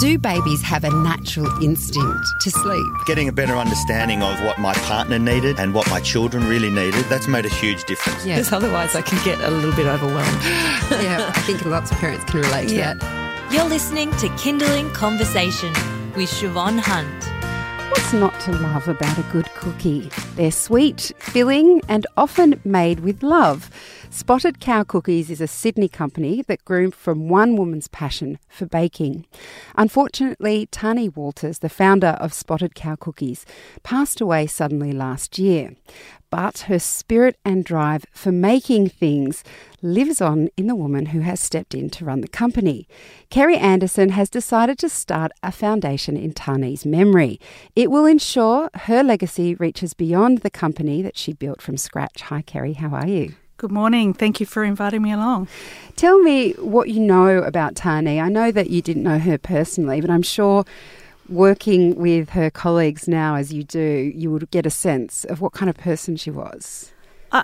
Do babies have a natural instinct to sleep? Getting a better understanding of what my partner needed and what my children really needed, that's made a huge difference. Because otherwise I can get a little bit overwhelmed. yeah, I think lots of parents can relate to Yeah. that. You're listening to Kindling Conversation with Siobhan Hunt. What's not to love about a good cookie? They're sweet, filling, and often made with love. Spotted Cow Cookies is a Sydney company that grew from one woman's passion for baking. Unfortunately, Tahnee Walters, the founder of Spotted Cow Cookies, passed away suddenly last year. But her spirit and drive for making things lives on in the woman who has stepped in to run the company. Kerrie Anderson has decided to start a foundation in Tahnee's memory. It will ensure her legacy reaches beyond the company that she built from scratch. Hi, Kerrie, how are you? Good morning. Thank you for inviting me along. Tell me what you know about Tahnee. I know that you didn't know her personally, but I'm sure working with her colleagues now as you do, you would get a sense of what kind of person she was.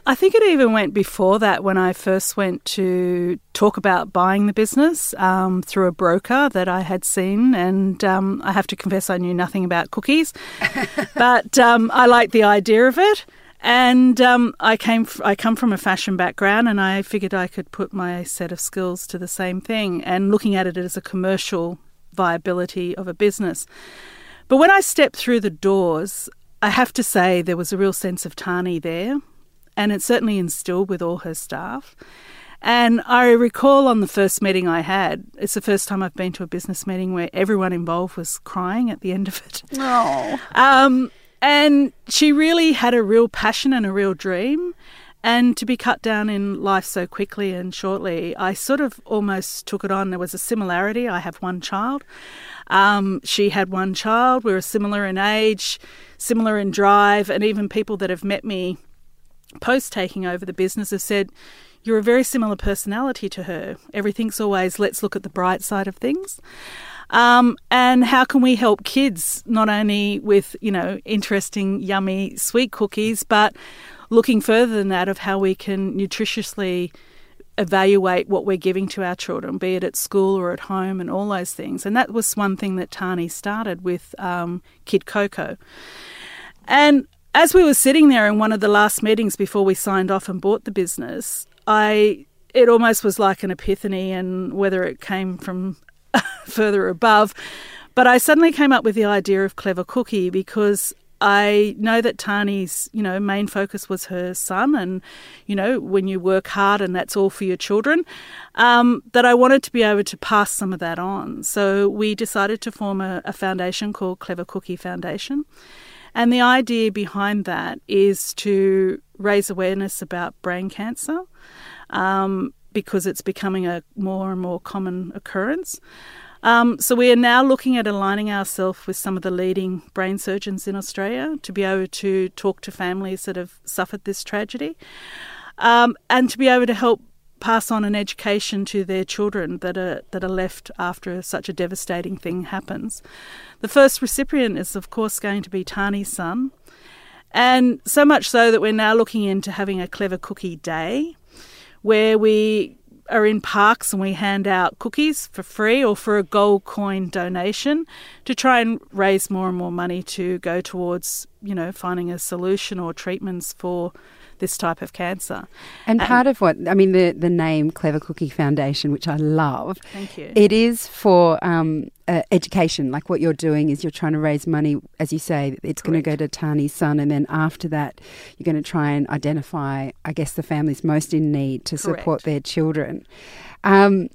I, think it even went before that when I first went to talk about buying the business um, through a broker that I had seen. And um, I have to confess, I knew nothing about cookies, but um, I liked the idea of it. And um, I came, f- I come from a fashion background, and I figured I could put my set of skills to the same thing. And looking at it as a commercial viability of a business. But when I stepped through the doors, I have to say there was a real sense of Tahnee there, and it certainly instilled with all her staff. And I recall on the first meeting I had, it's the first time I've been to a business meeting where everyone involved was crying at the end of it. Oh. Um, and she really had a real passion and a real dream. And to be cut down in life so quickly and shortly, I sort of almost took it on. There was a similarity. I have one child. Um, she had one child. We were similar in age, similar in drive, and even people that have met me post taking over the business have said, You're a very similar personality to her. Everything's always, let's look at the bright side of things. Um, and how can we help kids not only with, you know, interesting, yummy, sweet cookies, but looking further than that of how we can nutritiously evaluate what we're giving to our children, be it at school or at home, and all those things. And that was one thing that Tahnee started with um, Kid Coco. And as we were sitting there in one of the last meetings before we signed off and bought the business, I it almost was like an epiphany, and whether it came from further above, but I suddenly came up with the idea of Clever Cookie because I know that Tahnee's, you know, main focus was her son, and you know, when you work hard and that's all for your children, um, that I wanted to be able to pass some of that on. So we decided to form a, a foundation called Clever Cookie Foundation. And the idea behind that is to raise awareness about brain cancer um, because it's becoming a more and more common occurrence. Um, so we are now looking at aligning ourselves with some of the leading brain surgeons in Australia to be able to talk to families that have suffered this tragedy um, and to be able to help pass on an education to their children that are that are left after such a devastating thing happens. The first recipient is of course going to be Tahnee's son. And so much so that we're now looking into having a clever cookie day where we are in parks and we hand out cookies for free or for a gold coin donation to try and raise more and more money to go towards, you know, finding a solution or treatments for this type of cancer. And part of what, I mean, the, the name Clever Cookie Foundation, which I love, Thank you. it is for um, uh, education. Like what you're doing is you're trying to raise money, as you say, it's going to go to Tahnee's son. And then after that, you're going to try and identify, I guess, the families most in need to support their children. Um,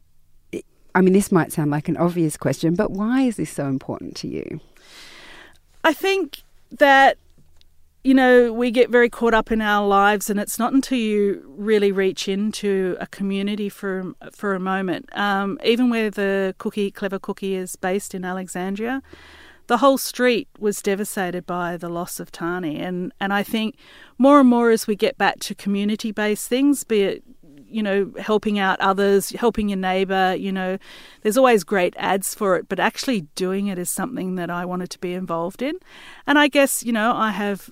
I mean, this might sound like an obvious question, but why is this so important to you? I think that you know we get very caught up in our lives, and it's not until you really reach into a community for for a moment. Um, even where the cookie clever cookie is based in Alexandria, the whole street was devastated by the loss of Tahnee, and and I think more and more as we get back to community based things, be it you know, helping out others, helping your neighbour, you know, there's always great ads for it, but actually doing it is something that I wanted to be involved in. And I guess, you know, I have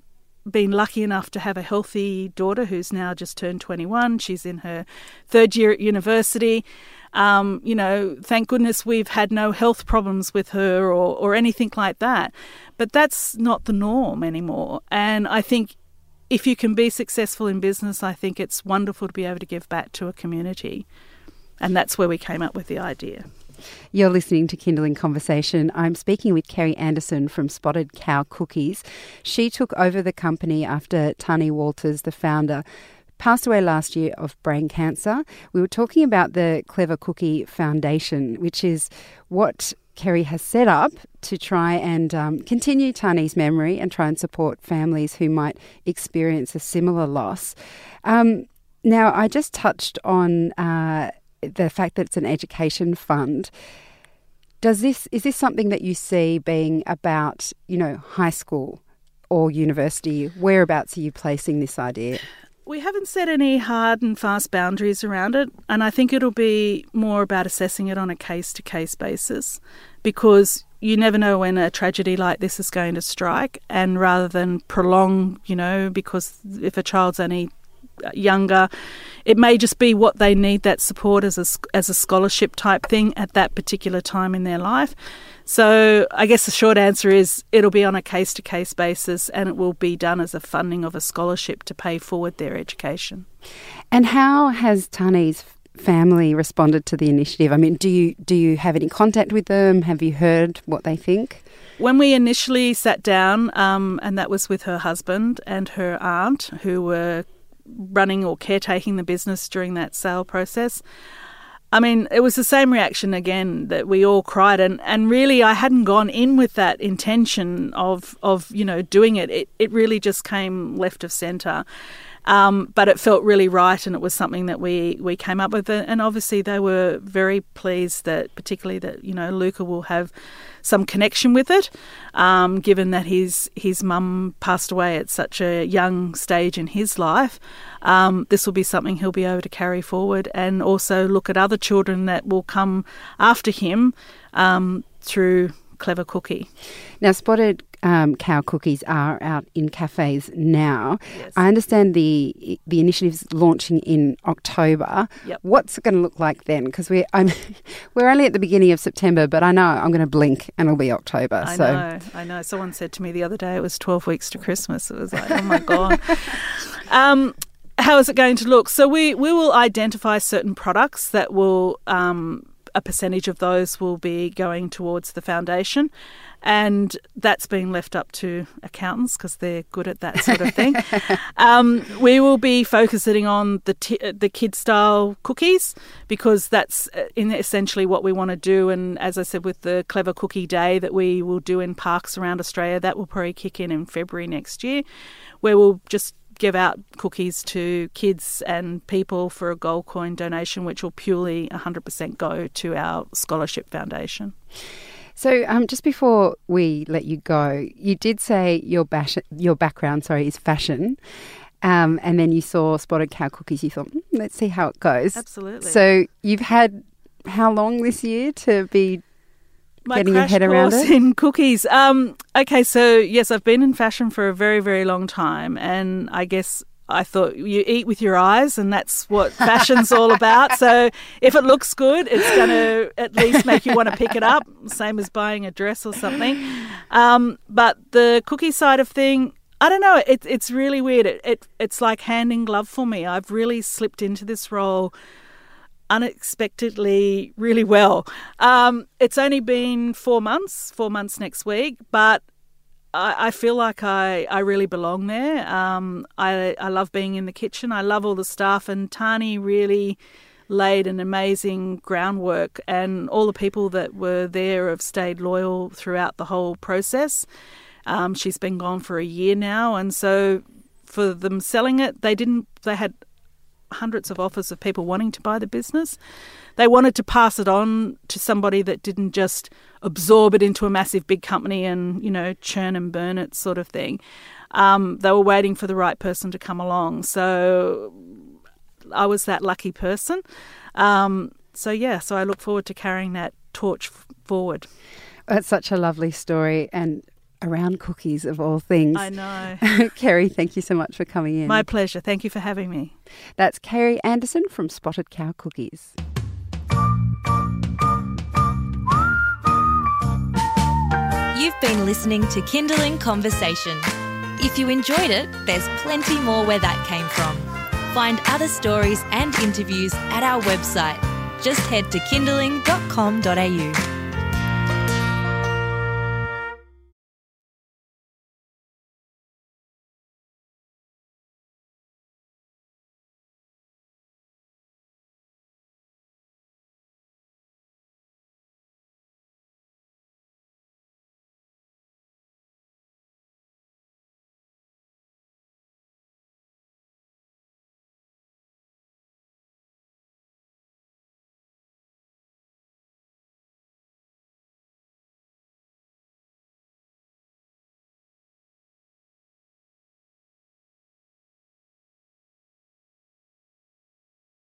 been lucky enough to have a healthy daughter who's now just turned 21. She's in her third year at university. Um, you know, thank goodness we've had no health problems with her or, or anything like that. But that's not the norm anymore. And I think if you can be successful in business, I think it's wonderful to be able to give back to a community. And that's where we came up with the idea. You're listening to Kindling Conversation. I'm speaking with Kerrie Anderson from Spotted Cow Cookies. She took over the company after Tahnee Walters, the founder, passed away last year of brain cancer. We were talking about the Clever Cookie Foundation, which is what Kerrie has set up to try and um, continue Tahnee's memory and try and support families who might experience a similar loss. Um, now, I just touched on uh, the fact that it's an education fund. Does this is this something that you see being about you know high school or university? Whereabouts are you placing this idea? We haven't set any hard and fast boundaries around it, and I think it'll be more about assessing it on a case to case basis because you never know when a tragedy like this is going to strike, and rather than prolong, you know, because if a child's only younger, it may just be what they need that support as a, as a scholarship type thing at that particular time in their life. So I guess the short answer is it'll be on a case to case basis and it will be done as a funding of a scholarship to pay forward their education. And how has Tahnee's family responded to the initiative? I mean, do you do you have any contact with them? Have you heard what they think? When we initially sat down, um, and that was with her husband and her aunt, who were running or caretaking the business during that sale process. I mean, it was the same reaction again that we all cried, and, and really, I hadn't gone in with that intention of of you know doing it. It it really just came left of centre, um, but it felt really right, and it was something that we we came up with, and obviously they were very pleased that, particularly that you know Luca will have some connection with it, um, given that his his mum passed away at such a young stage in his life. Um, this will be something he'll be able to carry forward, and also look at other children that will come after him um, through Clever Cookie. Now, Spotted um, cow cookies are out in cafes now. Yes. I understand the the initiative is launching in October. Yep. What's it going to look like then? Because we're I'm, we're only at the beginning of September, but I know I'm going to blink and it'll be October. I so. know, I know. Someone said to me the other day it was 12 weeks to Christmas. It was like, oh my god. um, how is it going to look? So we we will identify certain products that will. Um, a percentage of those will be going towards the foundation and that's been left up to accountants because they're good at that sort of thing. um, we will be focusing on the t- the kid style cookies because that's uh, essentially what we want to do. And as I said, with the Clever Cookie Day that we will do in parks around Australia, that will probably kick in in February next year, where we'll just give out cookies to kids and people for a gold coin donation, which will purely 100% go to our scholarship foundation. So, um, just before we let you go, you did say your bash- your background, sorry, is fashion, um, and then you saw spotted cow cookies. You thought, mm, let's see how it goes. Absolutely. So, you've had how long this year to be my getting your head around it? in cookies. Um, okay, so yes, I've been in fashion for a very, very long time, and I guess I thought you eat with your eyes, and that's what fashion's all about. So if it looks good, it's going to at least make you want to pick it up, same as buying a dress or something. Um, but the cookie side of thing, I don't know. It, it's really weird. It, it it's like hand in glove for me. I've really slipped into this role unexpectedly really well. Um, it's only been four months, four months next week, but I, I feel like I, I really belong there. Um, I, I love being in the kitchen. I love all the staff, and Tahnee really laid an amazing groundwork, and all the people that were there have stayed loyal throughout the whole process. Um, she's been gone for a year now, and so for them selling it, they didn't. They had hundreds of offers of people wanting to buy the business. They wanted to pass it on to somebody that didn't just absorb it into a massive big company and, you know, churn and burn it sort of thing. Um, they were waiting for the right person to come along. So I was that lucky person. Um, so, yeah, so I look forward to carrying that torch forward. That's such a lovely story. And around cookies of all things. I know. Kerrie, thank you so much for coming in. My pleasure. Thank you for having me. That's Kerrie Anderson from Spotted Cow Cookies. You've been listening to Kindling Conversation. If you enjoyed it, there's plenty more where that came from. Find other stories and interviews at our website. Just head to kindling.com.au.